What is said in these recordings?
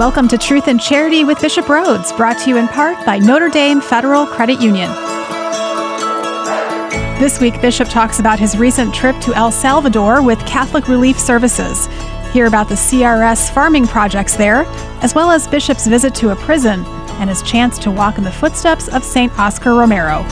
Welcome to Truth and Charity with Bishop Rhoades, brought to you in part by Notre Dame Federal Credit Union. This week, Bishop talks about his recent trip to El Salvador with Catholic Relief Services. Hear about the CRS farming projects there, as well as Bishop's visit to a prison and his chance to walk in the footsteps of St. Oscar Romero.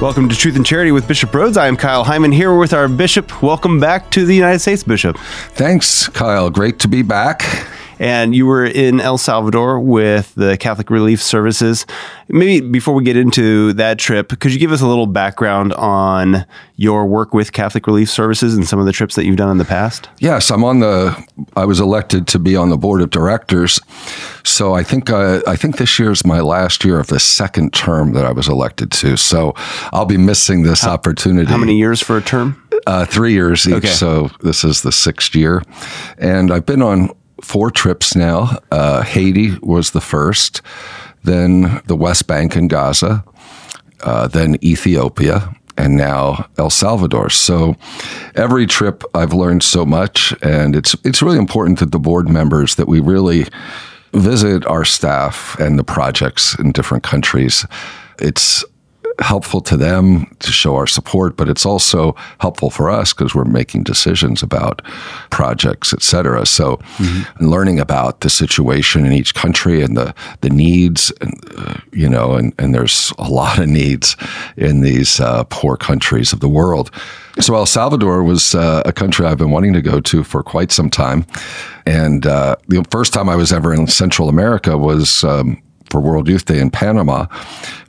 Welcome to Truth and Charity with Bishop Rhoades. I am Kyle Heimann here with our bishop. Welcome back to the United States, Bishop. Thanks, Kyle. Great to be back. And you were in El Salvador with the Catholic Relief Services. Maybe before we get into that trip, could you give us a little background on your work with Catholic Relief Services and some of the trips that you've done in the past? Yes, I'm on the. I was elected to be on the board of directors, so I think uh, I think this year is my last year of the second term that I was elected to. So I'll be missing this how, opportunity. How many years for a term? Uh, three years each. Okay. So this is the sixth year, and I've been on four trips now. Uh, Haiti was the first, then the West Bank and Gaza, uh, then Ethiopia, and now El Salvador. So every trip I've learned so much, and it's it's really important that the board members that we really visit our staff and the projects in different countries. It's helpful to them to show our support, but it's also helpful for us because we're making decisions about projects, et cetera. So, mm-hmm. learning about the situation in each country and the the needs, and, uh, you know, and, and there's a lot of needs in these uh, poor countries of the world. So El Salvador was uh, a country I've been wanting to go to for quite some time, and uh, the first time I was ever in Central America was um, for World Youth Day in Panama.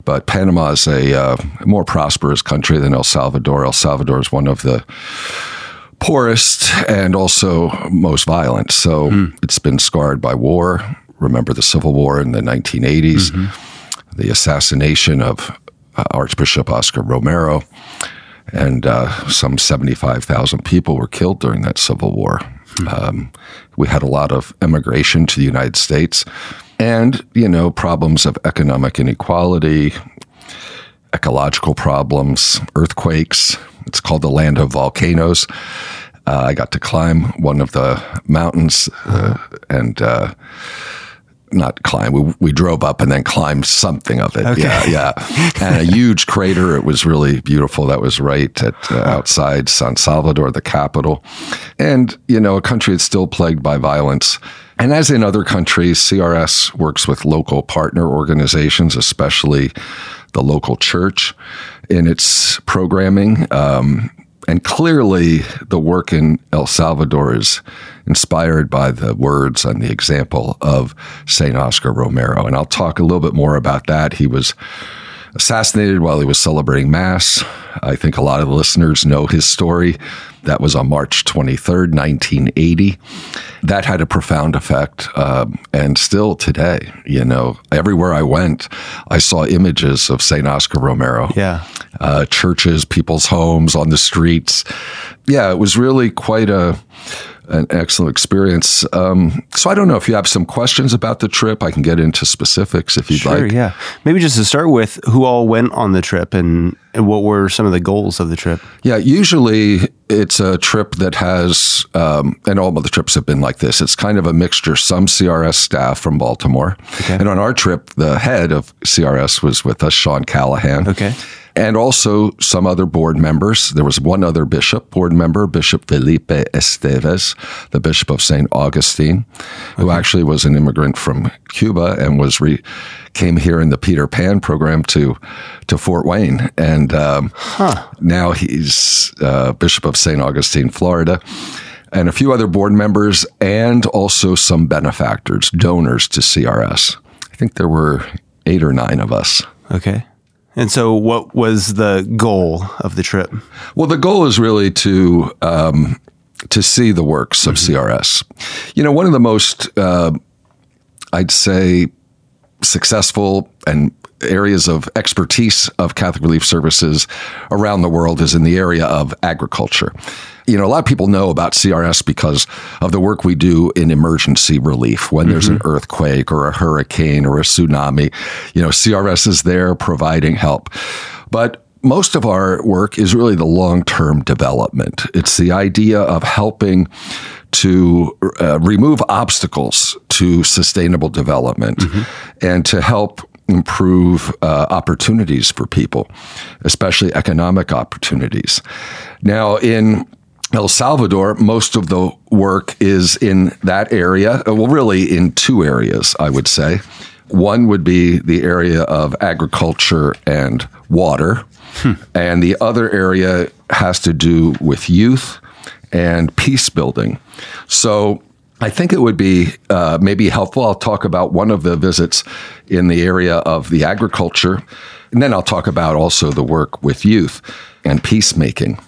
But Panama is a uh, more prosperous country than El Salvador. El Salvador is one of the poorest and also most violent. So mm. it's been scarred by war. Remember the Civil War in the 1980s, mm-hmm. the assassination of uh, Archbishop Oscar Romero, and uh, some 75,000 people were killed during that Civil War. Mm. Um, we had a lot of immigration to the United States and, you know, problems of economic inequality, ecological problems, earthquakes. It's called the land of volcanoes. Uh, I got to climb one of the mountains uh, and uh, not climb. We, we drove up and then climbed something of it. Okay. Yeah, yeah. and a huge crater. It was really beautiful. That was right at uh, outside San Salvador, the capital, and you know, a country that's still plagued by violence. And as in other countries, CRS works with local partner organizations, especially the local church, in its programming. Um, and clearly, the work in El Salvador is inspired by the words and the example of St. Oscar Romero. And I'll talk a little bit more about that. He was assassinated while he was celebrating Mass. I think a lot of the listeners know his story. That was on March 23rd, 1980. That had a profound effect. Um, and still today, you know, everywhere I went, I saw images of St. Oscar Romero. Yeah. Uh, churches, people's homes, on the streets. Yeah, it was really quite a an excellent experience. Um, so I don't know if you have some questions about the trip. I can get into specifics if you'd sure, like. Yeah, maybe just to start with, who all went on the trip and, and what were some of the goals of the trip? Yeah, usually it's a trip that has, um, and all of the trips have been like this. It's kind of a mixture. Some CRS staff from Baltimore, okay. and on our trip, the head of CRS was with us, Sean Callahan. Okay and also some other board members. There was one other bishop, board member, Bishop Felipe Estévez, the Bishop of St. Augustine, who okay. actually was an immigrant from Cuba and was re- came here in the Peter Pan program to to Fort Wayne, and um, huh. now he's uh, Bishop of St. Augustine, Florida. And a few other board members, and also some benefactors, donors to CRS. I think there were eight or nine of us. Okay. And so, what was the goal of the trip? Well, the goal is really to um, to see the works of mm-hmm. CRS. You know, one of the most, uh, I'd say, successful and areas of expertise of Catholic Relief Services around the world is in the area of agriculture. You know, a lot of people know about CRS because of the work we do in emergency relief when mm-hmm. there's an mm-hmm. earthquake or a hurricane or a tsunami. You know, CRS is there providing help. But most of our work is really the long term development. It's the idea of helping to uh, remove obstacles to sustainable development mm-hmm. and to help improve uh, opportunities for people, especially economic opportunities. Now, in El Salvador, most of the work is in that area. Uh, well, really in two areas, I would say. One would be the area of agriculture and water, hmm. and the other area has to do with youth and peace building. So I think it would be uh, maybe helpful. I'll talk about one of the visits in the area of the agriculture, and then I'll talk about also the work with youth and peacemaking.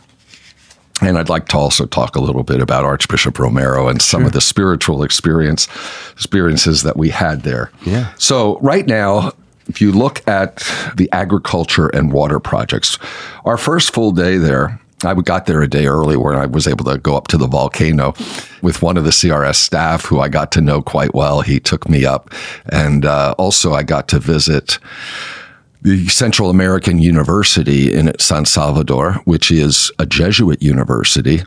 And I'd like to also talk a little bit about Archbishop Romero and some sure. of the spiritual experience experiences that we had there. Yeah. So right now, if you look at the agriculture and water projects, our first full day there, I got there a day early where I was able to go up to the volcano with one of the CRS staff who I got to know quite well. He took me up. And uh, also, I got to visit the Central American University in San Salvador, which is a Jesuit university.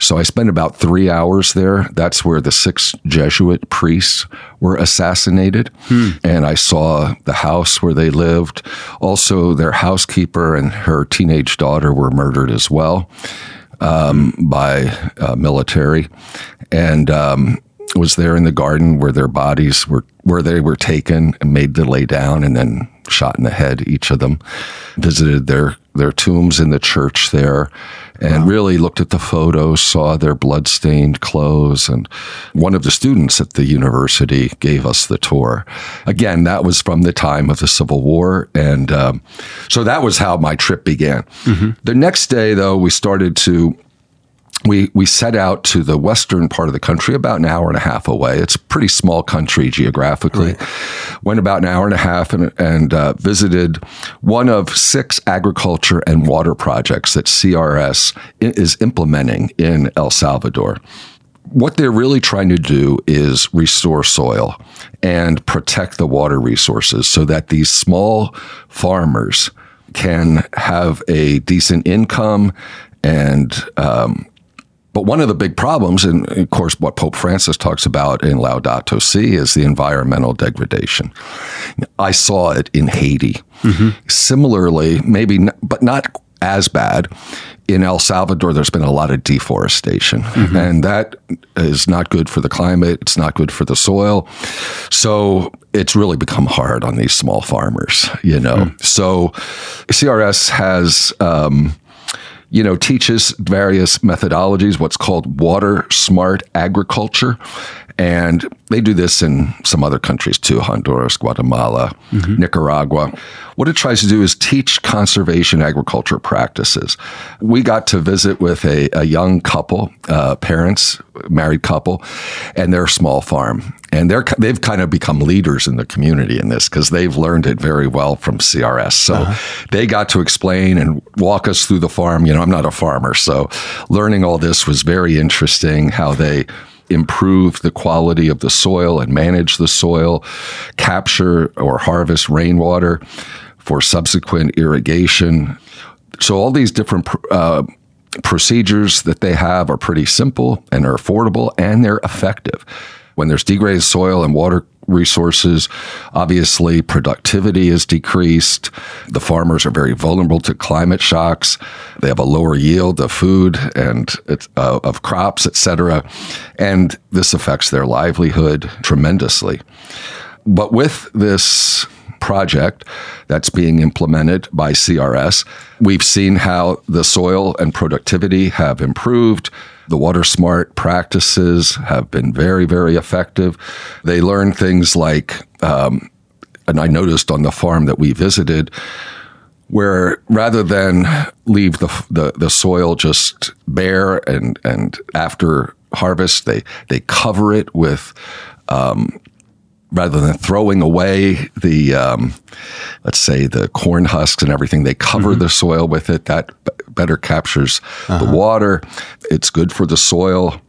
So I spent about three hours there. That's where the six Jesuit priests were assassinated. Hmm. And I saw the house where they lived. Also, their housekeeper and her teenage daughter were murdered as well um, by uh, military. And um, was there in the garden where their bodies were where they were taken and made to lay down and then shot in the head each of them. Visited their their tombs in the church there and wow. really looked at the photos saw their blood-stained clothes. And one of the students at the university gave us the tour. Again that was from the time of the civil war. And um, so that was how my trip began. Mm-hmm. the next day though we started to we we set out to the western part of the country, about an hour and a half away. It's a pretty small country geographically. Right. Went about an hour and a half and, and uh, visited one of six agriculture and water projects that CRS is implementing in El Salvador. What they're really trying to do is restore soil and protect the water resources so that these small farmers can have a decent income and um, but one of the big problems, and of course, what Pope Francis talks about in Laudato Si, is the environmental degradation. I saw it in Haiti. Mm-hmm. Similarly, maybe, but not as bad. In El Salvador, there's been a lot of deforestation, mm-hmm. and that is not good for the climate. It's not good for the soil. So it's really become hard on these small farmers, you know. Mm. So CRS has. Um, you know, teaches various methodologies, what's called water smart agriculture. And they do this in some other countries too Honduras, Guatemala, mm-hmm. Nicaragua. What it tries to do is teach conservation agriculture practices. We got to visit with a, a young couple, uh, parents, married couple, and their small farm. And they're, they've kind of become leaders in the community in this because they've learned it very well from CRS. So uh-huh. they got to explain and walk us through the farm. You know, I'm not a farmer, so learning all this was very interesting how they improve the quality of the soil and manage the soil, capture or harvest rainwater for subsequent irrigation. So, all these different uh, procedures that they have are pretty simple and are affordable and they're effective. When there's degraded soil and water resources. Obviously, productivity is decreased. The farmers are very vulnerable to climate shocks. They have a lower yield of food and uh, of crops, etc. And this affects their livelihood tremendously. But with this project that's being implemented by CRS, we've seen how the soil and productivity have improved. The water smart practices have been very, very effective. They learn things like, um, and I noticed on the farm that we visited, where rather than leave the, the, the soil just bare and, and after harvest, they, they cover it with um, rather than throwing away the, um, let's say, the corn husks and everything, they cover mm-hmm. the soil with it. That b- better captures uh-huh. the water. It's good for the soil.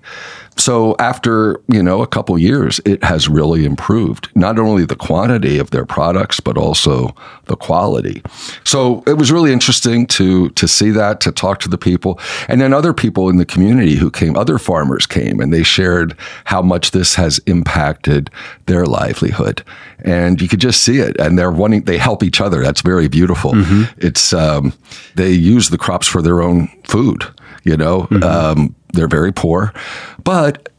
So after, you know, a couple years, it has really improved, not only the quantity of their products, but also the quality. So it was really interesting to, to see that, to talk to the people. And then other people in the community who came, other farmers came and they shared how much this has impacted their livelihood. And you could just see it. And they're wanting, they help each other. That's very beautiful. Mm-hmm. It's, um, they use the crops for their own food, you know, mm-hmm. um, they're very poor. But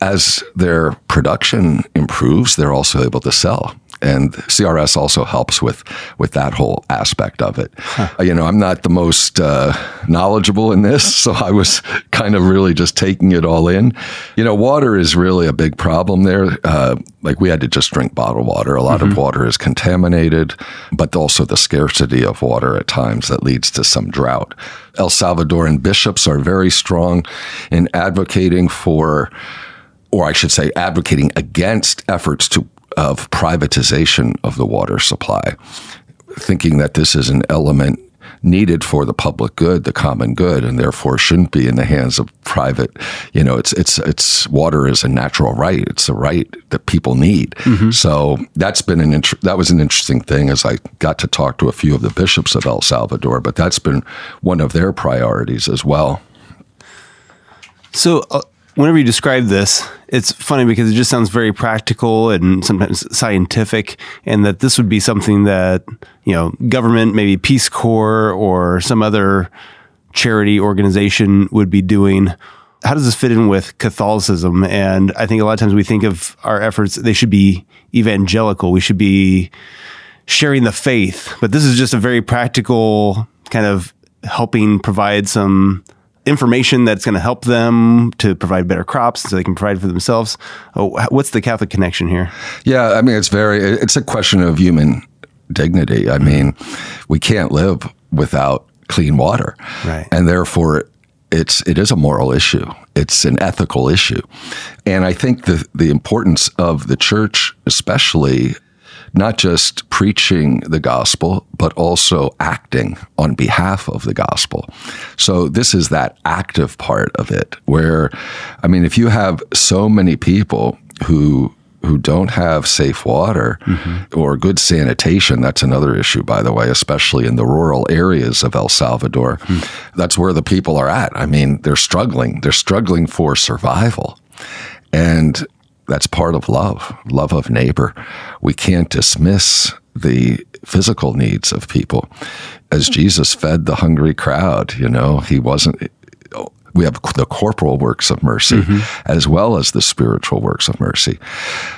as their production improves, they're also able to sell. And CRS also helps with with that whole aspect of it. Huh. You know, I'm not the most uh, knowledgeable in this, so I was kind of really just taking it all in. You know, water is really a big problem there. Uh, like we had to just drink bottled water. A lot mm-hmm. of water is contaminated, but also the scarcity of water at times that leads to some drought. El Salvadoran bishops are very strong in advocating for, or I should say, advocating against efforts to of privatization of the water supply, thinking that this is an element needed for the public good, the common good, and therefore shouldn't be in the hands of private. You know, it's it's it's water is a natural right. It's a right that people need. Mm-hmm. So that's been an int- that was an interesting thing as I got to talk to a few of the bishops of El Salvador. But that's been one of their priorities as well. So. Uh, whenever you describe this, it's funny because it just sounds very practical and sometimes scientific, and that this would be something that you know government, maybe Peace Corps or some other charity organization would be doing. How does this fit in with Catholicism? And I think a lot of times we think of our efforts, they should be evangelical. We should be sharing the faith. But this is just a very practical kind of helping provide some information that's going to help them to provide better crops so they can provide for themselves. Oh, what's the Catholic connection here? Yeah, I mean, it's very, it's a question of human dignity. I mean, we can't live without clean water. Right. And therefore, it's it is a moral issue. It's an ethical issue, and I think the the importance of the church, especially not just preaching the gospel, but also acting on behalf of the gospel. So this is that active part of it where, I mean, if you have so many people who who don't have safe water mm-hmm. or good sanitation. That's another issue, by the way, especially in the rural areas of El Salvador. Mm-hmm. That's where the people are at. I mean, they're struggling. They're struggling for survival. And that's part of love, love of neighbor. We can't dismiss the physical needs of people. As Jesus fed the hungry crowd, you know, he wasn't we have the corporal works of mercy mm-hmm. as well as the spiritual works of mercy.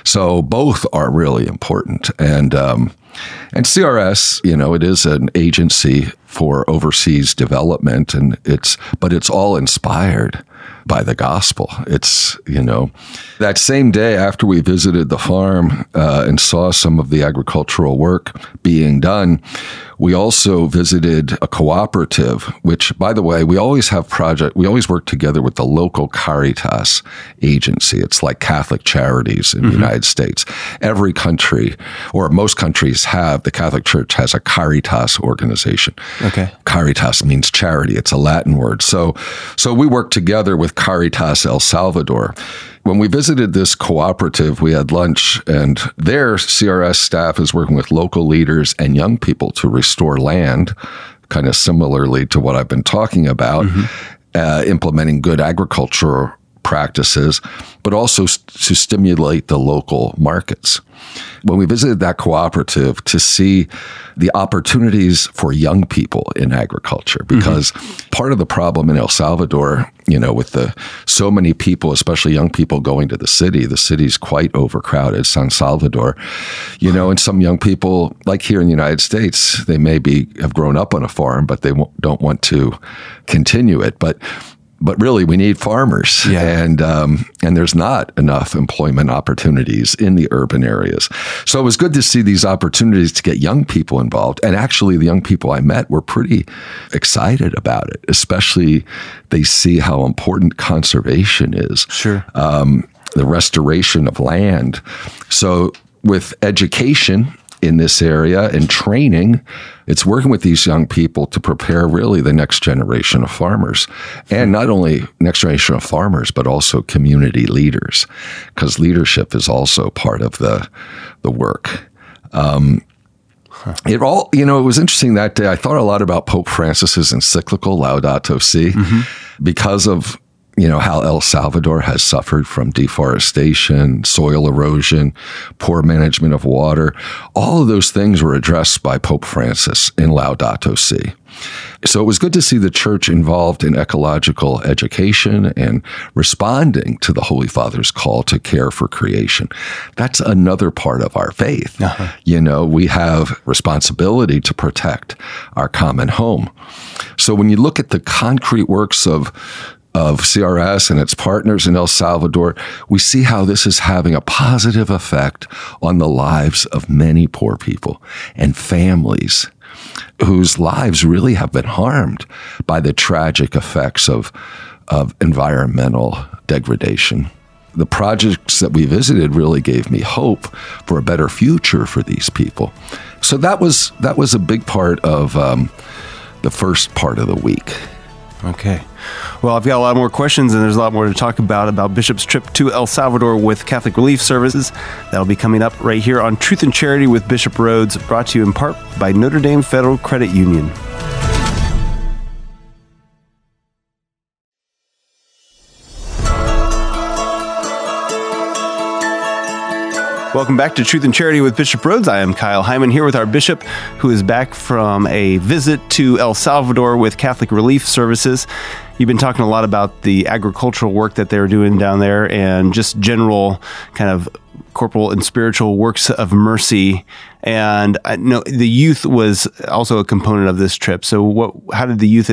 So both are really important. And um, and CRS, you know, it is an agency for overseas development, and it's but it's all inspired by the gospel. It's, you know, that same day after we visited the farm uh, and saw some of the agricultural work being done, we also visited a cooperative, which, by the way, we always have project. We always work together with the local Caritas agency. It's like Catholic Charities in mm-hmm. the United States. Every country, or most countries, have the Catholic Church has a Caritas organization. Okay, Caritas means charity. It's a Latin word. So, so we work together with Caritas El Salvador when we visited this cooperative, we had lunch, and their CRS staff is working with local leaders and young people to restore land, kind of similarly to what I've been talking about, mm-hmm. uh, implementing good agricultural practices, but also to stimulate the local markets. When we visited that cooperative to see the opportunities for young people in agriculture, mm-hmm. because mm-hmm. part of the problem in El Salvador, you know, with the so many people, especially young people going to the city, the city's quite overcrowded, San Salvador, you know, and some young people, like here in the United States, they maybe have grown up on a farm, but they don't want to continue it. But but really we need farmers. Yeah. and um, and there's not enough employment opportunities in the urban areas. So it was good to see these opportunities to get young people involved. And actually the young people i met were pretty excited about it especially they see how important conservation is. Sure. Um, the restoration of land. So with education in this area and training. It's working with these young people to prepare really the next generation of farmers. And not only next generation of farmers, but also community leaders, because leadership is also part of the, the work. Um, it all, you know, it was interesting that day. I thought a lot about Pope Francis's encyclical Laudato Si mm-hmm. because of you know, how El Salvador has suffered from deforestation, soil erosion, poor management of water. All of those things were addressed by Pope Francis in Laudato Si. So it was good to see the church involved in ecological education and responding to the Holy Father's call to care for creation. That's another part of our faith. Uh-huh. You know, we have responsibility to protect our common home. So when you look at the concrete works of of CRS and its partners in El Salvador, we see how this is having a positive effect on the lives of many poor people and families whose lives really have been harmed by the tragic effects of, of environmental degradation. The projects that we visited really gave me hope for a better future for these people. So that was that was a big part of um, the first part of the week. Okay. Well, I've got a lot more questions, and there's a lot more to talk about about Bishop's trip to El Salvador with Catholic Relief Services. That'll be coming up right here on Truth and Charity with Bishop Rhoades, brought to you in part by Notre Dame Federal Credit Union. Welcome back to Truth and Charity with Bishop Rhoades. I am Kyle Heimann here with our bishop, who is back from a visit to El Salvador with Catholic Relief Services. You've been talking a lot about the agricultural work that they're doing down there and just general kind of corporal and spiritual works of mercy. And I know the youth was also a component of this trip. So, what? How did the youth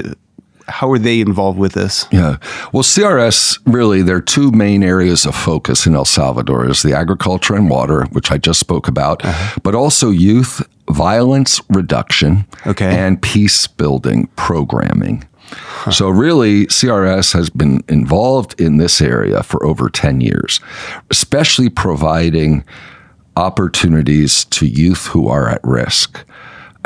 how are they involved with this? Yeah. Well, CRS really, there are two main areas of focus in El Salvador is the agriculture and water, which I just spoke about, uh-huh. but also youth violence reduction okay. and peace building programming. Huh. So, really, CRS has been involved in this area for over 10 years, especially providing opportunities to youth who are at risk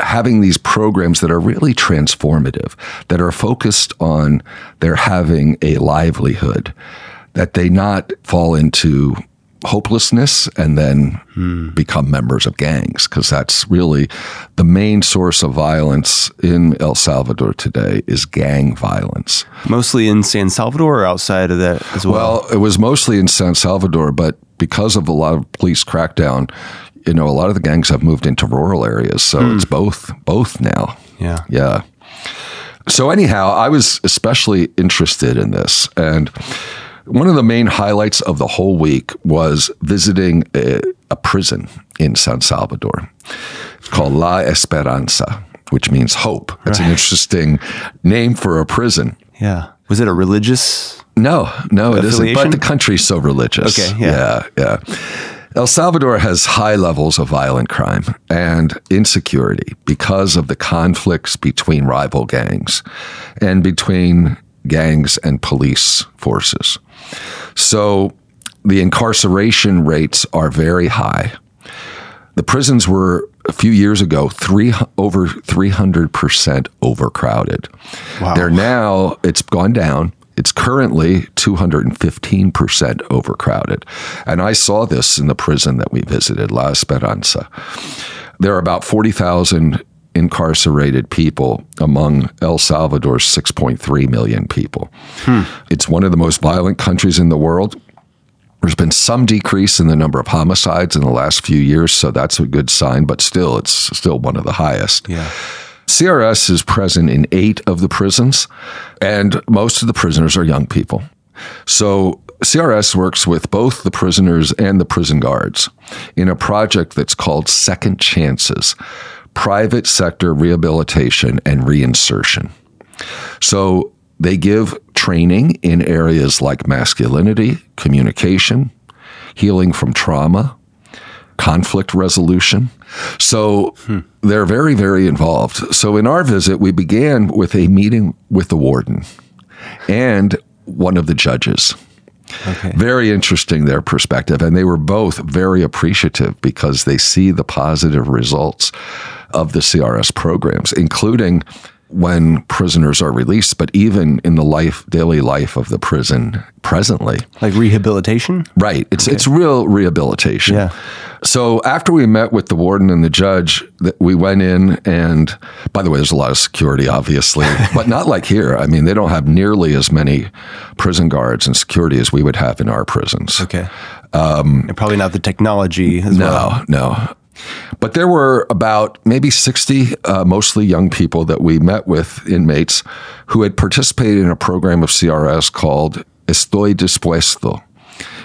having these programs that are really transformative, that are focused on their having a livelihood, that they not fall into hopelessness and then hmm. become members of gangs because that's really the main source of violence in El Salvador today is gang violence. Mostly in San Salvador or outside of that as well? Well, it was mostly in San Salvador, but because of a lot of police crackdown, you know, a lot of the gangs have moved into rural areas, so mm. it's both both now. Yeah, yeah. So anyhow, I was especially interested in this, and one of the main highlights of the whole week was visiting a, a prison in San Salvador. It's called La Esperanza, which means hope. It's right. an interesting name for a prison. Yeah. Was it a religious? No, no, it isn't. But the country's so religious. Okay. Yeah. Yeah. yeah. El Salvador has high levels of violent crime and insecurity because of the conflicts between rival gangs and between gangs and police forces. So the incarceration rates are very high. The prisons were a few years ago three over 300% overcrowded. Wow. They're now it's gone down it's currently 215% overcrowded. And I saw this in the prison that we visited, La Esperanza. There are about 40,000 incarcerated people among El Salvador's 6.3 million people. Hmm. It's one of the most violent countries in the world. There's been some decrease in the number of homicides in the last few years, so that's a good sign, but still, it's still one of the highest. Yeah. CRS is present in eight of the prisons, and most of the prisoners are young people. So CRS works with both the prisoners and the prison guards in a project that's called Second Chances Private Sector Rehabilitation and Reinsertion. So they give training in areas like masculinity, communication, healing from trauma, conflict resolution. So hmm. they're very, very involved. So in our visit, we began with a meeting with the warden and one of the judges. Okay. Very interesting, their perspective. And they were both very appreciative because they see the positive results of the CRS programs, including when prisoners are released, but even in the life, daily life of the prison presently. Like rehabilitation? Right. It's, okay. it's real rehabilitation. Yeah. So after we met with the warden and the judge, we went in and, by the way, there's a lot of security, obviously, but not like here. I mean, they don't have nearly as many prison guards and security as we would have in our prisons. Okay. Um, and probably not the technology as no, well. No, no. But there were about maybe 60, uh, mostly young people that we met with, inmates, who had participated in a program of CRS called Estoy Dispuesto,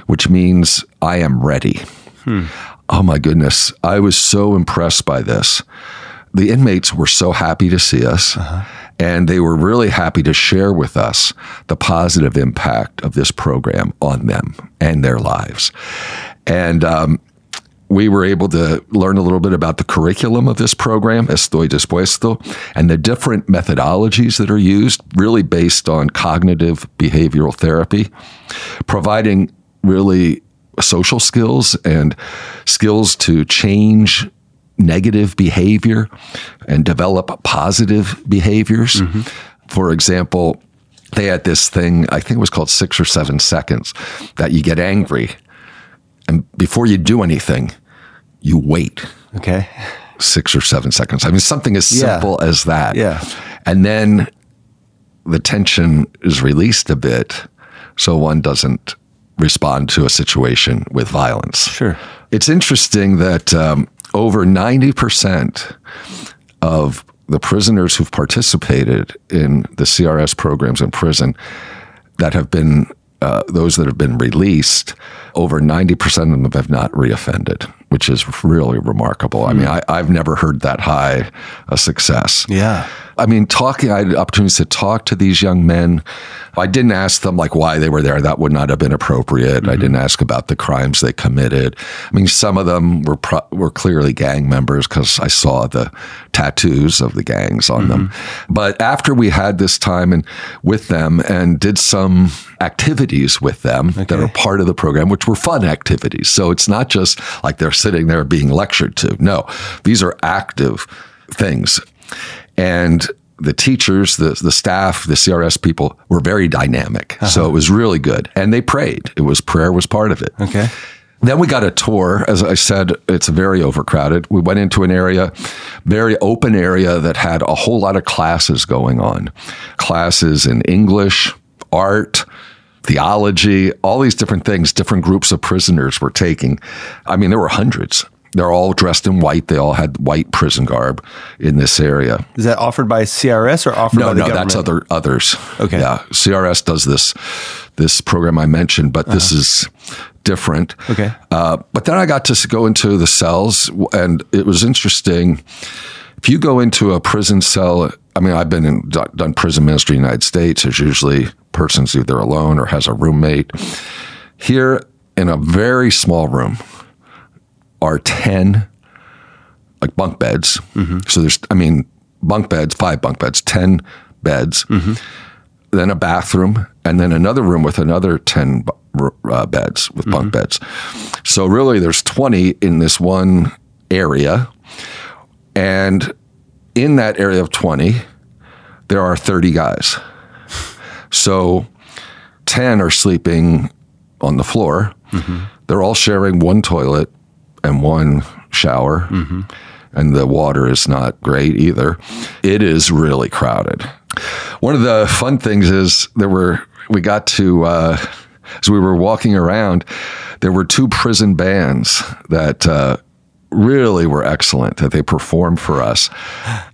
which means I am ready. Hmm. Oh my goodness. I was so impressed by this. The inmates were so happy to see us. Uh-huh. And they were really happy to share with us the positive impact of this program on them and their lives. And um, we were able to learn a little bit about the curriculum of this program, Estoy Dispuesto, and the different methodologies that are used, really based on cognitive behavioral therapy, providing really social skills and skills to change negative behavior and develop positive behaviors. Mm-hmm. For example, they had this thing, I think it was called six or seven seconds, that you get angry and before you do anything, you wait. Okay. Six or seven seconds. I mean, something as simple yeah. as that. Yeah. And then the tension is released a bit so one doesn't respond to a situation with violence. Sure. It's interesting that um, over 90% of the prisoners who've participated in the CRS programs in prison that have been uh, those that have been released, over 90% of them have not reoffended, which is really remarkable. Mm. I mean, hmm. I, have never heard that high a success. Yeah. I mean, talking, I had opportunities to talk to these young men. I didn't ask them like why they were there. That would not have been appropriate. Mm-hmm. I didn't ask about the crimes they committed. I mean, some of them were pro- were clearly gang members because I saw the tattoos of the gangs on mm-hmm. them. But after we had this time and with them and did some activities with them okay. that are part of the program, which were fun activities. So it's not just like they're sitting there being lectured to. No, these are active things. And the teachers, the, the staff, the CRS people were very dynamic. Uh-huh. So it was really good. And they prayed. It was prayer was part of it. Okay. Then we got a tour. As I said, it's very overcrowded. We went into an area, very open area that had a whole lot of classes going on. Classes in English, art, theology, all these different things different groups of prisoners were taking. I mean, there were hundreds. They're all dressed in white. They all had white prison garb in this area. Is that offered by CRS or offered no, by the no, government? that's other others. Okay, yeah, CRS does this this program I mentioned, but uh-huh. this is different. Okay, uh, but then I got to go into the cells, and it was interesting. If you go into a prison cell, I mean, I've been in done prison ministry in the United States. There's usually persons either alone or has a roommate. Here, in a very small room are 10 like bunk beds. Mm-hmm. So there's, I mean, bunk beds, five bunk beds, 10 beds, mm-hmm. then a bathroom, and then another room with another 10 uh, beds with bunk mm-hmm. beds. So really, there's 20 in this one area. And in that area of 20, there are 30 guys. So 10 are sleeping on the floor. Mm-hmm. They're all sharing one toilet and one shower. Mm-hmm. And the water is not great either. It is really crowded. One of the fun things is there were, we got to, uh, as we were walking around, there were two prison bands that uh, really were excellent that they performed for us.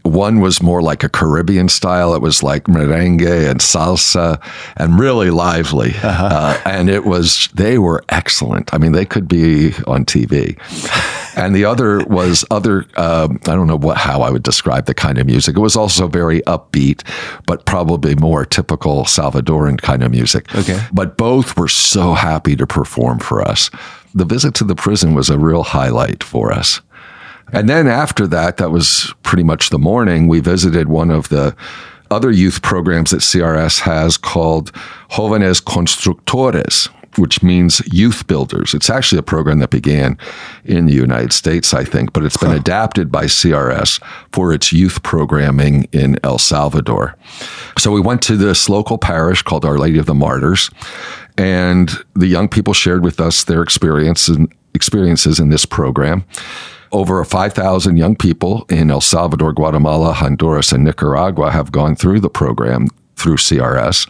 One was more like a Caribbean style. It was like merengue and salsa and really lively. Uh-huh. Uh, and it was, they were excellent. I mean, they could be on TV. and the other was other, um, I don't know what, how I would describe the kind of music. It was also very upbeat, but probably more typical Salvadoran kind of music. Okay. But both were so happy to perform for us the visit to the prison was a real highlight for us. And then after that, that was pretty much the morning, we visited one of the other youth programs that CRS has called Jóvenes Constructores. Which means youth builders. It's actually a program that began in the United States, I think, but it's been huh. adapted by CRS for its youth programming in El Salvador. So we went to this local parish called Our Lady of the Martyrs, and the young people shared with us their experience and experiences in this program. Over 5,000 young people in El Salvador, Guatemala, Honduras, and Nicaragua have gone through the program through CRS.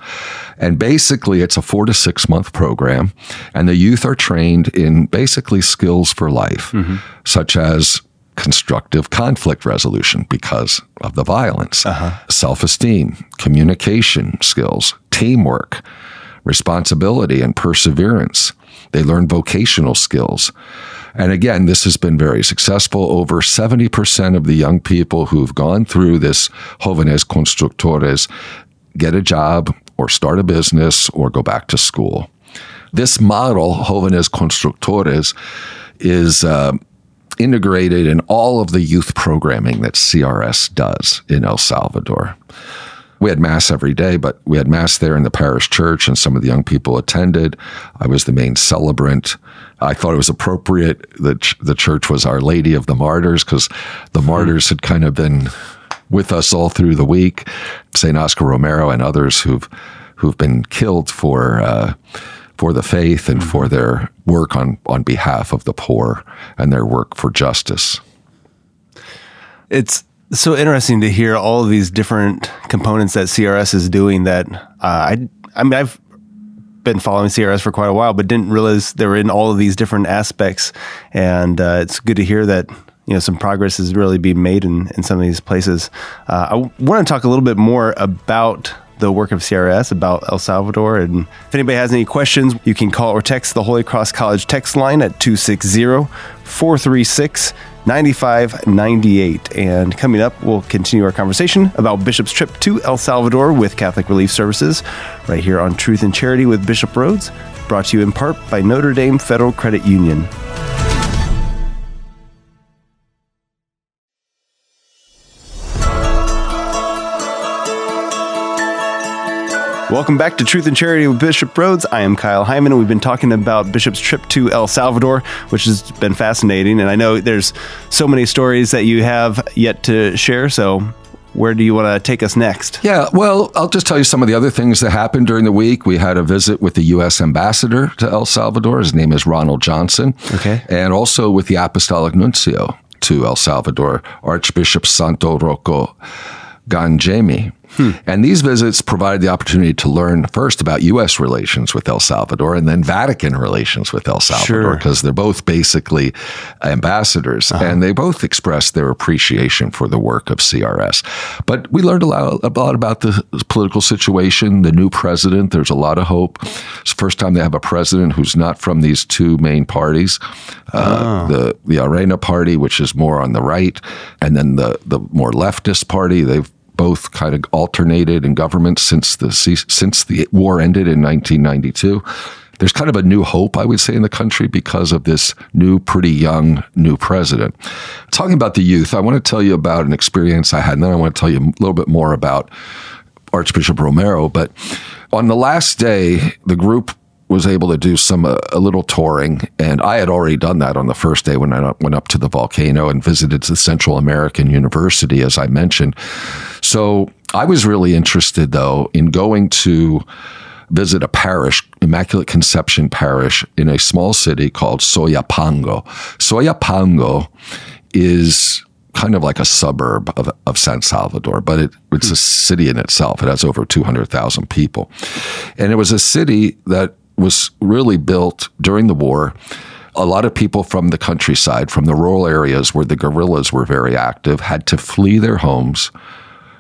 And basically, it's a four to six month program. And the youth are trained in basically skills for life, mm-hmm. such as constructive conflict resolution because of the violence, uh-huh. self esteem, communication skills, teamwork, responsibility, and perseverance. They learn vocational skills. And again, this has been very successful. Over 70% of the young people who've gone through this Jóvenes Constructores get a job or start a business or go back to school. This model, Jóvenes Constructores, is uh, integrated in all of the youth programming that CRS does in El Salvador. We had mass every day, but we had mass there in the parish church, and some of the young people attended. I was the main celebrant. I thought it was appropriate that the church was Our Lady of the Martyrs because the martyrs had kind of been with us all through the week. St. Oscar Romero and others who've who've been killed for uh, for the faith and for their work on on behalf of the poor and their work for justice. It's so interesting to hear all of these different components that CRS is doing. That uh, I I mean I've been following CRS for quite a while, but didn't realize they were in all of these different aspects. And uh, it's good to hear that you know some progress is really being made in, in some of these places. Uh, I want to talk a little bit more about the work of CRS about El Salvador. And if anybody has any questions, you can call or text the Holy Cross College text line at 260 436 9598. And coming up, we'll continue our conversation about Bishop's trip to El Salvador with Catholic Relief Services right here on Truth and Charity with Bishop Rhoades, brought to you in part by Notre Dame Federal Credit Union. Welcome back to Truth and Charity with Bishop Rhoades. I am Kyle Heimann, and we've been talking about Bishop's trip to El Salvador, which has been fascinating. And I know there's so many stories that you have yet to share. So, where do you want to take us next? Yeah, well, I'll just tell you some of the other things that happened during the week. We had a visit with the U.S. ambassador to El Salvador. His name is Ronald Johnson. Okay. And also with the Apostolic Nuncio to El Salvador, Archbishop Santo Rocco Gangemi. Hmm. And these visits provided the opportunity to learn first about U.S. relations with El Salvador and then Vatican relations with El Salvador, because sure. they're both basically ambassadors. Uh-huh. And they both expressed their appreciation for the work of CRS. But we learned a lot, a lot about the political situation, the new president. There's a lot of hope. It's the first time they have a president who's not from these two main parties uh, oh. the, the Arena party, which is more on the right, and then the, the more leftist party. They've both kind of alternated in government since the since the war ended in 1992. There's kind of a new hope, I would say, in the country because of this new, pretty young new president. Talking about the youth, I want to tell you about an experience I had, and then I want to tell you a little bit more about Archbishop Romero. But on the last day, the group was able to do some uh, a little touring, and I had already done that on the first day when I went up to the volcano and visited the Central American University, as I mentioned. So I was really interested, though, in going to visit a parish, Immaculate Conception Parish, in a small city called Soyapango. Soyapango is kind of like a suburb of, of San Salvador, but it, it's a city in itself. It has over 200,000 people. And it was a city that was really built during the war. A lot of people from the countryside, from the rural areas where the guerrillas were very active, had to flee their homes,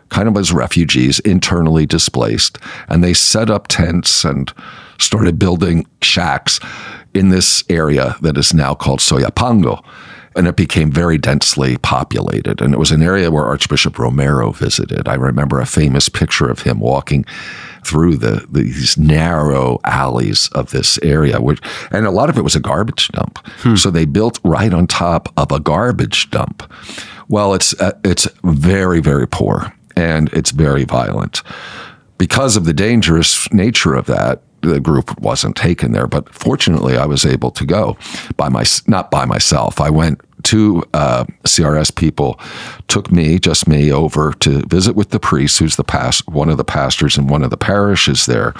kind of as refugees, internally displaced. And they set up tents and started building shacks in this area that is now called Soyapango and it became very densely populated. And it was an area where Archbishop Romero visited. I remember a famous picture of him walking through the these narrow alleys of this area, which and a lot of it was a garbage dump. Hmm. So they built right on top of a garbage dump. Well, it's uh, it's very very poor and it's very violent. Because of the dangerous nature of that, the group wasn't taken there. But fortunately, I was able to go by my not by myself. I went two uh, CRS people took me, just me, over to visit with the priest, who's the past one of the pastors in one of the parishes there,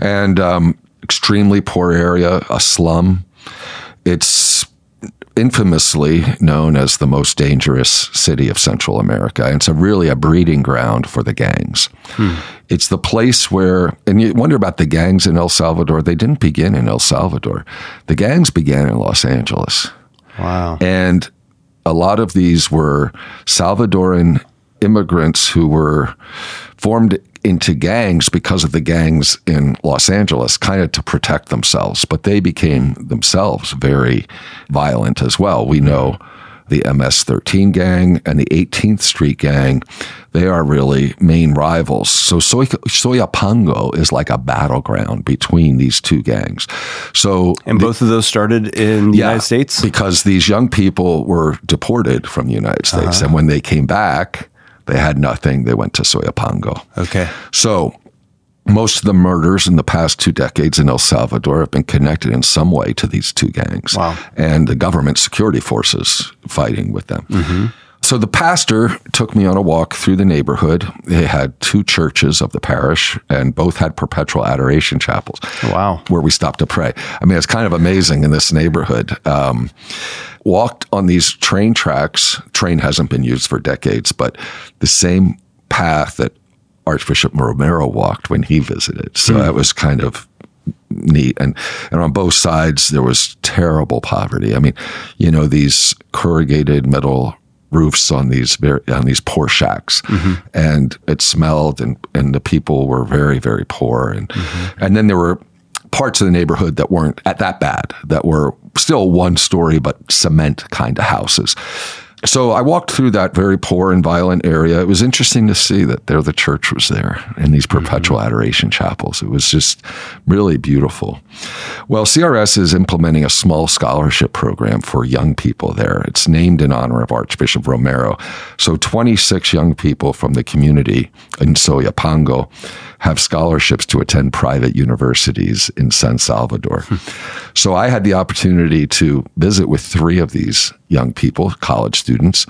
and um, extremely poor area, a slum. It's infamously known as the most dangerous city of Central America. And it's a really a breeding ground for the gangs. Hmm. It's the place where, and you wonder about the gangs in El Salvador. They didn't begin in El Salvador. The gangs began in Los Angeles. Wow. And a lot of these were Salvadoran immigrants who were formed into gangs because of the gangs in Los Angeles, kind of to protect themselves. But they became themselves very violent as well. We know the MS 13 gang and the 18th Street gang, they are really main rivals. So Soy- Soyapango is like a battleground between these two gangs. So And both the, of those started in the yeah, United States? Because these young people were deported from the United States. Uh-huh. And when they came back, they had nothing. They went to Soyapango. Okay. So most of the murders in the past two decades in El Salvador have been connected in some way to these two gangs. Wow. And the government security forces fighting with them. Mm-hmm. So the pastor took me on a walk through the neighborhood. They had two churches of the parish, and both had perpetual adoration chapels. Wow. Where we stopped to pray. I mean, it's kind of amazing in this neighborhood. Um, walked on these train tracks. Train hasn't been used for decades, but the same path that Archbishop Romero walked when he visited. So mm. that was kind of neat. And and on both sides there was terrible poverty. I mean, you know, these corrugated metal roofs on these very on these poor shacks, mm-hmm. and it smelled, and and the people were very very poor, and mm-hmm. and then there were parts of the neighborhood that weren't at that bad, that were still one story but cement kind of houses. So I walked through that very poor and violent area. It was interesting to see that there the church was there in these mm-hmm. perpetual mm-hmm. adoration chapels. It was just really beautiful. Well, CRS is implementing a small scholarship program for young people there. It's named in honor of Archbishop Romero. So 26 young people from the community in Soyapango have scholarships to attend private universities in San Salvador. so I had the opportunity to visit with three of these young people, college students,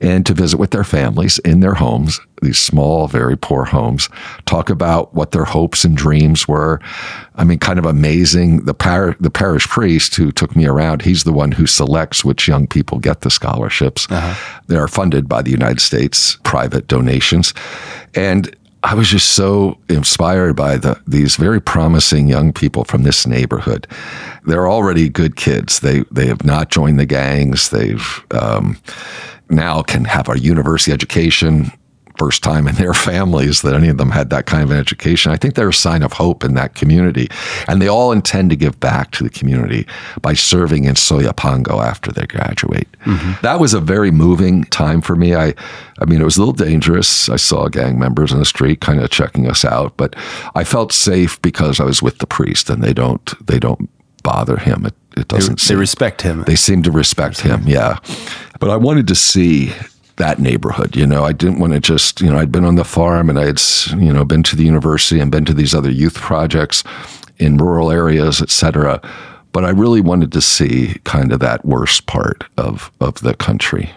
and to visit with their families in their homes, these small, very poor homes, talk about what their hopes and dreams were. I mean, kind of amazing. The, par- the parish priest who took me around, he's the one who selects which young people get the scholarships. Uh-huh. They are funded by the United States, private donations. And I was just so inspired by the, these very promising young people from this neighborhood. They're already good kids. They they have not joined the gangs. They've um, now can have a university education first time in their families that any of them had that kind of an education. I think they're a sign of hope in that community. And they all intend to give back to the community by serving in Soyapango after they graduate. Mm-hmm. That was a very moving time for me. I, I mean, it was a little dangerous. I saw gang members in the street kind of checking us out, but I felt safe because I was with the priest and they don't, they don't bother him. It, it doesn't. They, they respect him. They seem to respect him. Yeah. But I wanted to see that neighborhood. You know, I didn't want to just, you know, I'd been on the farm and I had, you know, been to the university and been to these other youth projects in rural areas, et cetera. But I really wanted to see kind of that worst part of, of the country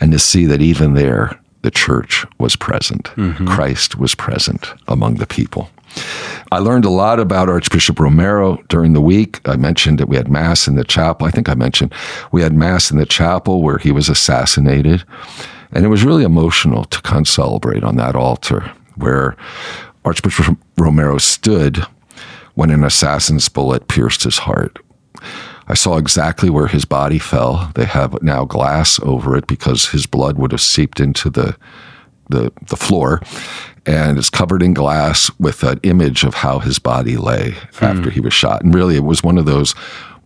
and to see that even there, the church was present. Mm-hmm. Christ was present among the people. I learned a lot about Archbishop Romero during the week. I mentioned that we had Mass in the chapel. I think I mentioned we had Mass in the chapel where he was assassinated. And it was really emotional to come celebrate on that altar where Archbishop Romero stood when an assassin's bullet pierced his heart. I saw exactly where his body fell. They have now glass over it because his blood would have seeped into the the, the floor and it's covered in glass with an image of how his body lay hmm. after he was shot. And really, it was one of those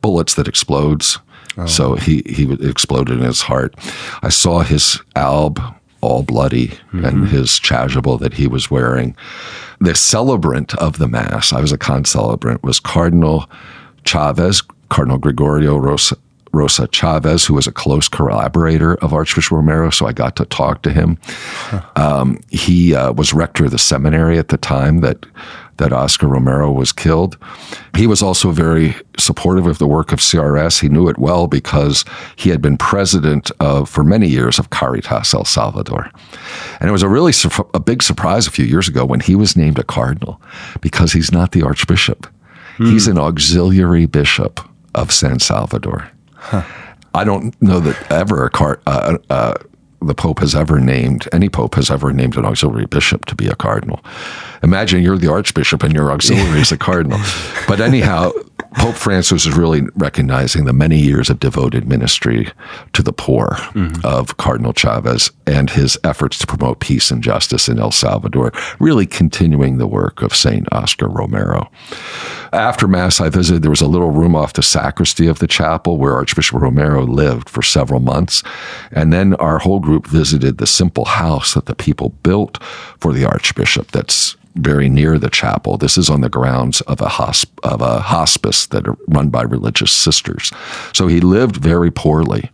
bullets that explodes. Oh. So he, he exploded in his heart. I saw his alb all bloody mm-hmm. and his chasuble that he was wearing. The celebrant of the Mass, I was a concelebrant, was Cardinal Chavez, Cardinal Gregorio Rosa, Rosa Chavez, who was a close collaborator of Archbishop Romero, so I got to talk to him. Huh. Um, he uh, was rector of the seminary at the time that that Oscar Romero was killed. He was also very supportive of the work of CRS. He knew it well because he had been president of, for many years, of Caritas El Salvador. And it was a really a big surprise a few years ago when he was named a cardinal because he's not the archbishop. Hmm. He's an auxiliary bishop of San Salvador. Huh. I don't know that ever a car, uh, uh, the Pope has ever named, any Pope has ever named an auxiliary bishop to be a cardinal. Imagine you're the Archbishop and your auxiliary is a cardinal. But anyhow, Pope Francis is really recognizing the many years of devoted ministry to the poor mm-hmm. of Cardinal Chavez and his efforts to promote peace and justice in El Salvador, really continuing the work of St. Oscar Romero. After Mass, I visited, there was a little room off the sacristy of the chapel where Archbishop Romero lived for several months. And then our whole group visited the simple house that the people built for the Archbishop that's very near the chapel. This is on the grounds of a, hosp- of a hospice that are run by religious sisters. So he lived very poorly.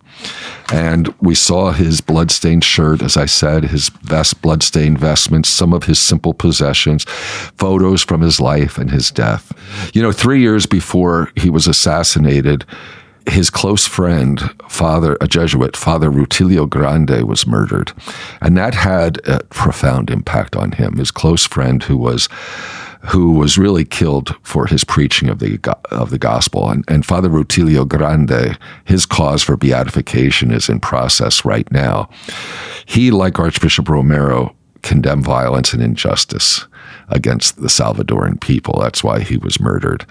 And we saw his bloodstained shirt, as I said, his vest, bloodstained vestments, some of his simple possessions, photos from his life and his death. You know, three years before he was assassinated, his close friend, Father, a Jesuit, Father Rutilio Grande, was murdered. And that had a profound impact on him. His close friend, who was who was really killed for his preaching of the of the gospel. And, and Father Rutilio Grande, his cause for beatification is in process right now. He, like Archbishop Romero, condemned violence and injustice against the Salvadoran people. That's why he was murdered.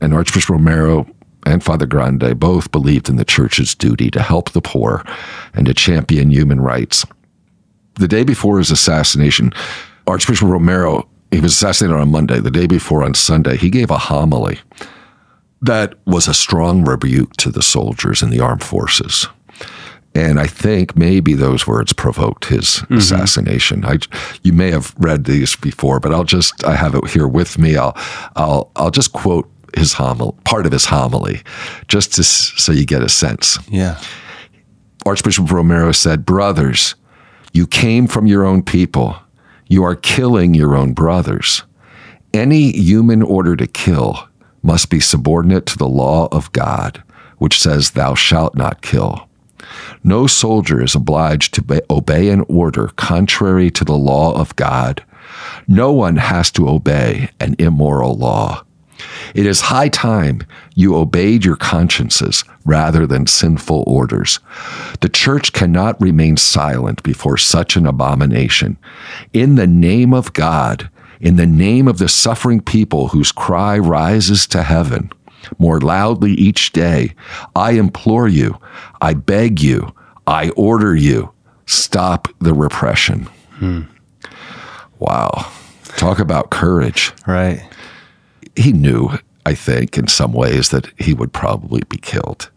And Archbishop Romero and Father Grande both believed in the church's duty to help the poor and to champion human rights. The day before his assassination, Archbishop Romero, he was assassinated on Monday. The day before, on Sunday, he gave a homily that was a strong rebuke to the soldiers in the armed forces. And I think maybe those words provoked his mm-hmm. assassination. I, you may have read these before, but I'll just, I have it here with me. I'll, I'll, I'll just quote his homily, part of his homily, just to, so you get a sense. Yeah. Archbishop Romero said, Brothers, you came from your own people. You are killing your own brothers. Any human order to kill must be subordinate to the law of God, which says, Thou shalt not kill. No soldier is obliged to obey an order contrary to the law of God. No one has to obey an immoral law. It is high time you obeyed your consciences rather than sinful orders. The church cannot remain silent before such an abomination. In the name of God, in the name of the suffering people whose cry rises to heaven, more loudly each day, I implore you, I beg you, I order you, stop the repression. Hmm. Wow. Talk about courage. Right he knew, I think, in some ways that he would probably be killed.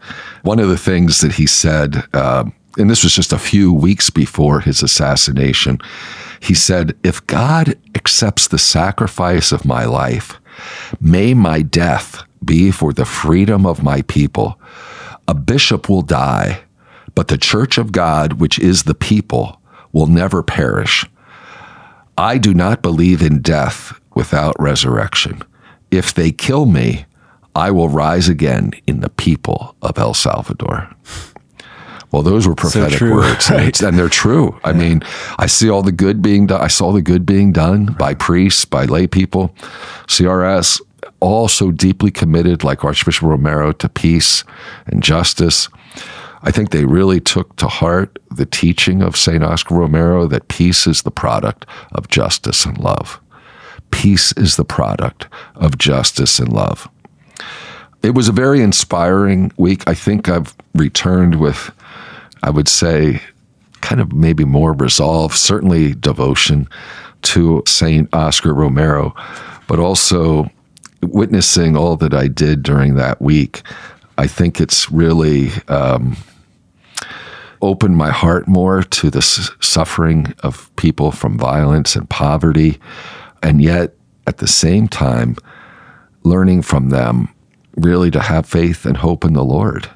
One of the things that he said, uh, and this was just a few weeks before his assassination, he said, If God accepts the sacrifice of my life, may my death be for the freedom of my people. A bishop will die, but the church of God, which is the people, will never perish. I do not believe in death without resurrection. If they kill me, I will rise again in the people of El Salvador. Well, those were prophetic so true, words, right? and they're true. I mean, I see all the good being done. I saw the good being done by priests, by lay people, CRS, all so deeply committed, like Archbishop Romero, to peace and justice. I think they really took to heart the teaching of St. Oscar Romero that peace is the product of justice and love peace is the product of justice and love. It was a very inspiring week. I think I've returned with, I would say, kind of maybe more resolve, certainly devotion to St. Oscar Romero, but also witnessing all that I did during that week. I think it's really um, opened my heart more to the suffering of people from violence and poverty and yet at the same time learning from them really to have faith and hope in the Lord.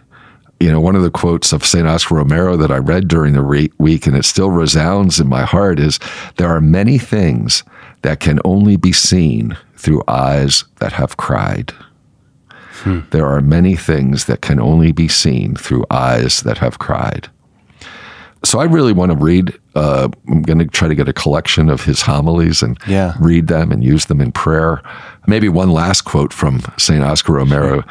You know, one of the quotes of St. Oscar Romero that I read during the re- week, and it still resounds in my heart, is there are many things that can only be seen through eyes that have cried. Hmm. There are many things that can only be seen through eyes that have cried. So I really want to read. Uh, I'm going to try to get a collection of his homilies and yeah. read them and use them in prayer. Maybe one last quote from St. Oscar Romero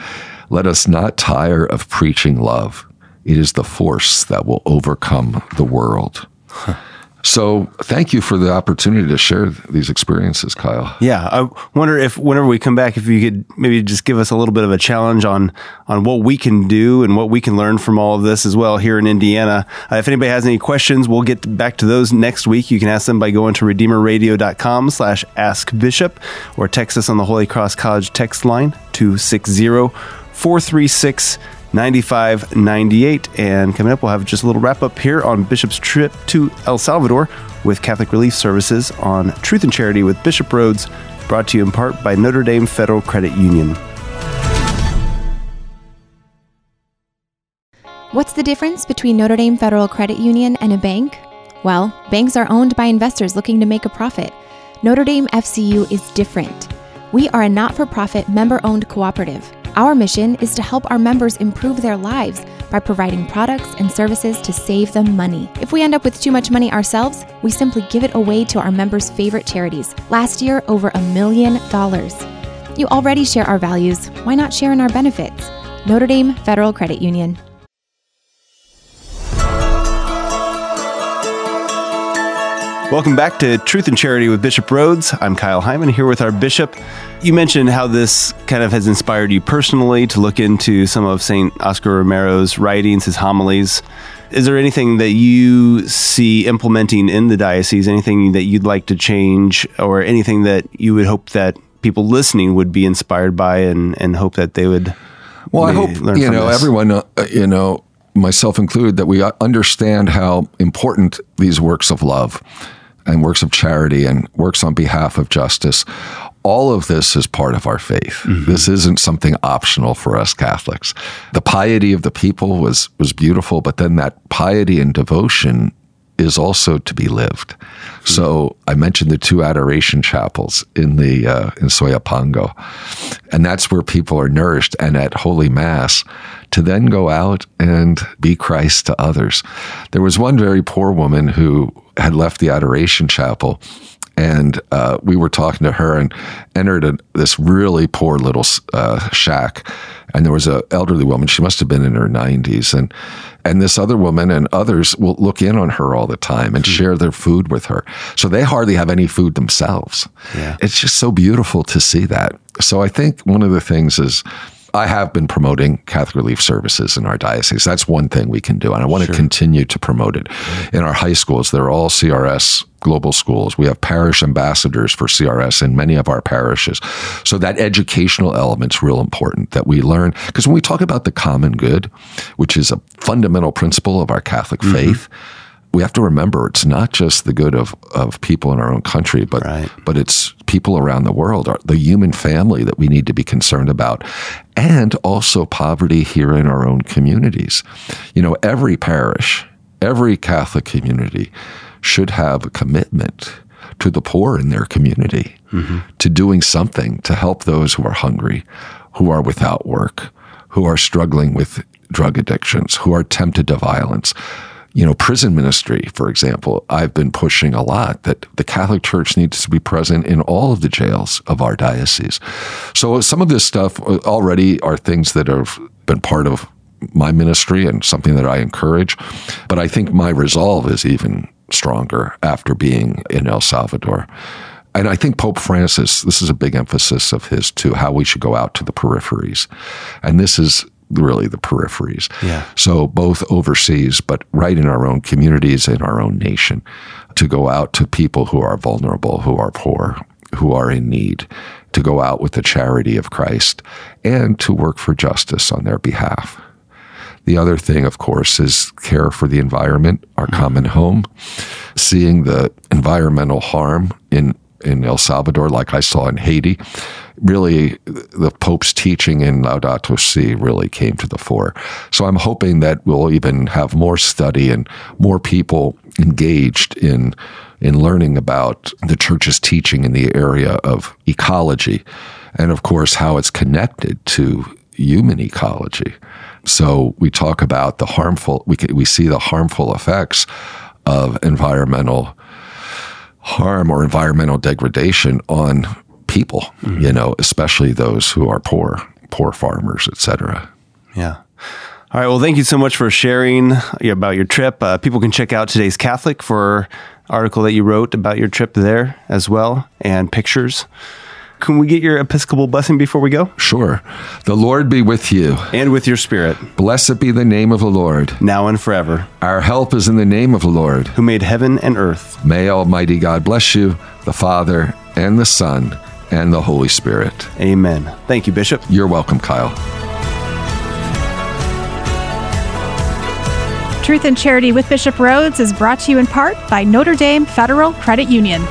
Let us not tire of preaching love. It is the force that will overcome the world. Huh. So thank you for the opportunity to share these experiences, Kyle. Yeah, I wonder if whenever we come back, if you could maybe just give us a little bit of a challenge on on what we can do and what we can learn from all of this as well here in Indiana. Uh, if anybody has any questions, we'll get back to those next week. You can ask them by going to redeemerradio.com slash askbishop or text us on the Holy Cross College text line 260 436 9598. And coming up, we'll have just a little wrap up here on Bishop's trip to El Salvador with Catholic Relief Services on Truth and Charity with Bishop Rhoades, brought to you in part by Notre Dame Federal Credit Union. What's the difference between Notre Dame Federal Credit Union and a bank? Well, banks are owned by investors looking to make a profit. Notre Dame FCU is different. We are a not for profit member owned cooperative. Our mission is to help our members improve their lives by providing products and services to save them money. If we end up with too much money ourselves, we simply give it away to our members' favorite charities. Last year, over a million dollars. You already share our values. Why not share in our benefits? Notre Dame Federal Credit Union. Welcome back to Truth and Charity with Bishop Rhoades. I'm Kyle Heimann here with our bishop. You mentioned how this kind of has inspired you personally to look into some of St. Oscar Romero's writings, his homilies. Is there anything that you see implementing in the diocese, anything that you'd like to change, or anything that you would hope that people listening would be inspired by and, and hope that they would? Well, I hope, you know, this? everyone, uh, you know, myself included, that we understand how important these works of love and works of charity and works on behalf of justice. All of this is part of our faith. Mm-hmm. This isn't something optional for us Catholics. The piety of the people was was beautiful, but then that piety and devotion is also to be lived. Mm-hmm. So I mentioned the two adoration chapels in the uh, in Soyapango, and that's where people are nourished. And at Holy Mass, to then go out and be Christ to others. There was one very poor woman who had left the Adoration Chapel. And uh, we were talking to her and entered a, this really poor little uh, shack. And there was an elderly woman. She must have been in her 90s. And, and this other woman and others will look in on her all the time and mm-hmm. share their food with her. So they hardly have any food themselves. Yeah. It's just so beautiful to see that. So I think one of the things is I have been promoting Catholic Relief Services in our diocese. That's one thing we can do, and I want sure. to continue to promote it. In our high schools, they're all CRS global schools. We have parish ambassadors for CRS in many of our parishes. So that educational element's real important that we learn. Because when we talk about the common good, which is a fundamental principle of our Catholic mm-hmm. faith, we have to remember it's not just the good of, of people in our own country, but right. but it's people around the world, are the human family that we need to be concerned about, and also poverty here in our own communities. You know, every parish, every Catholic community should have a commitment to the poor in their community, mm-hmm. to doing something to help those who are hungry, who are without work, who are struggling with drug addictions, who are tempted to violence you know, prison ministry, for example, I've been pushing a lot that the Catholic Church needs to be present in all of the jails of our diocese. So some of this stuff uh, already are things that have been part of my ministry and something that I encourage. But I think my resolve is even stronger after being in El Salvador. And I think Pope Francis, this is a big emphasis of his too, how we should go out to the peripheries. And this is really the peripheries. Yeah. So both overseas, but right in our own communities, in our own nation, to go out to people who are vulnerable, who are poor, who are in need, to go out with the charity of Christ and to work for justice on their behalf. The other thing, of course, is care for the environment, our mm-hmm. common home, seeing the environmental harm in in El Salvador, like I saw in Haiti. Really, the Pope's teaching in Laudato Si really came to the fore. So I'm hoping that we'll even have more study and more people engaged in in learning about the church's teaching in the area of ecology, and of course how it's connected to human ecology. So we talk about the harmful. We we see the harmful effects of environmental harm or environmental degradation on people, mm-hmm. you know, especially those who are poor, poor farmers, etc. Yeah. All right. Well, thank you so much for sharing about your trip. Uh, people can check out today's Catholic for article that you wrote about your trip there as well and pictures. Can we get your Episcopal blessing before we go? Sure. The Lord be with you. And with your spirit. Blessed be the name of the Lord. Now and forever. Our help is in the name of the Lord. Who made heaven and earth. May Almighty God bless you, the Father, and the Son, and the Holy Spirit. Amen. Thank you, Bishop. You're welcome, Kyle. Truth and Charity with Bishop Rhoades is brought to you in part by Notre Dame Federal Credit Union.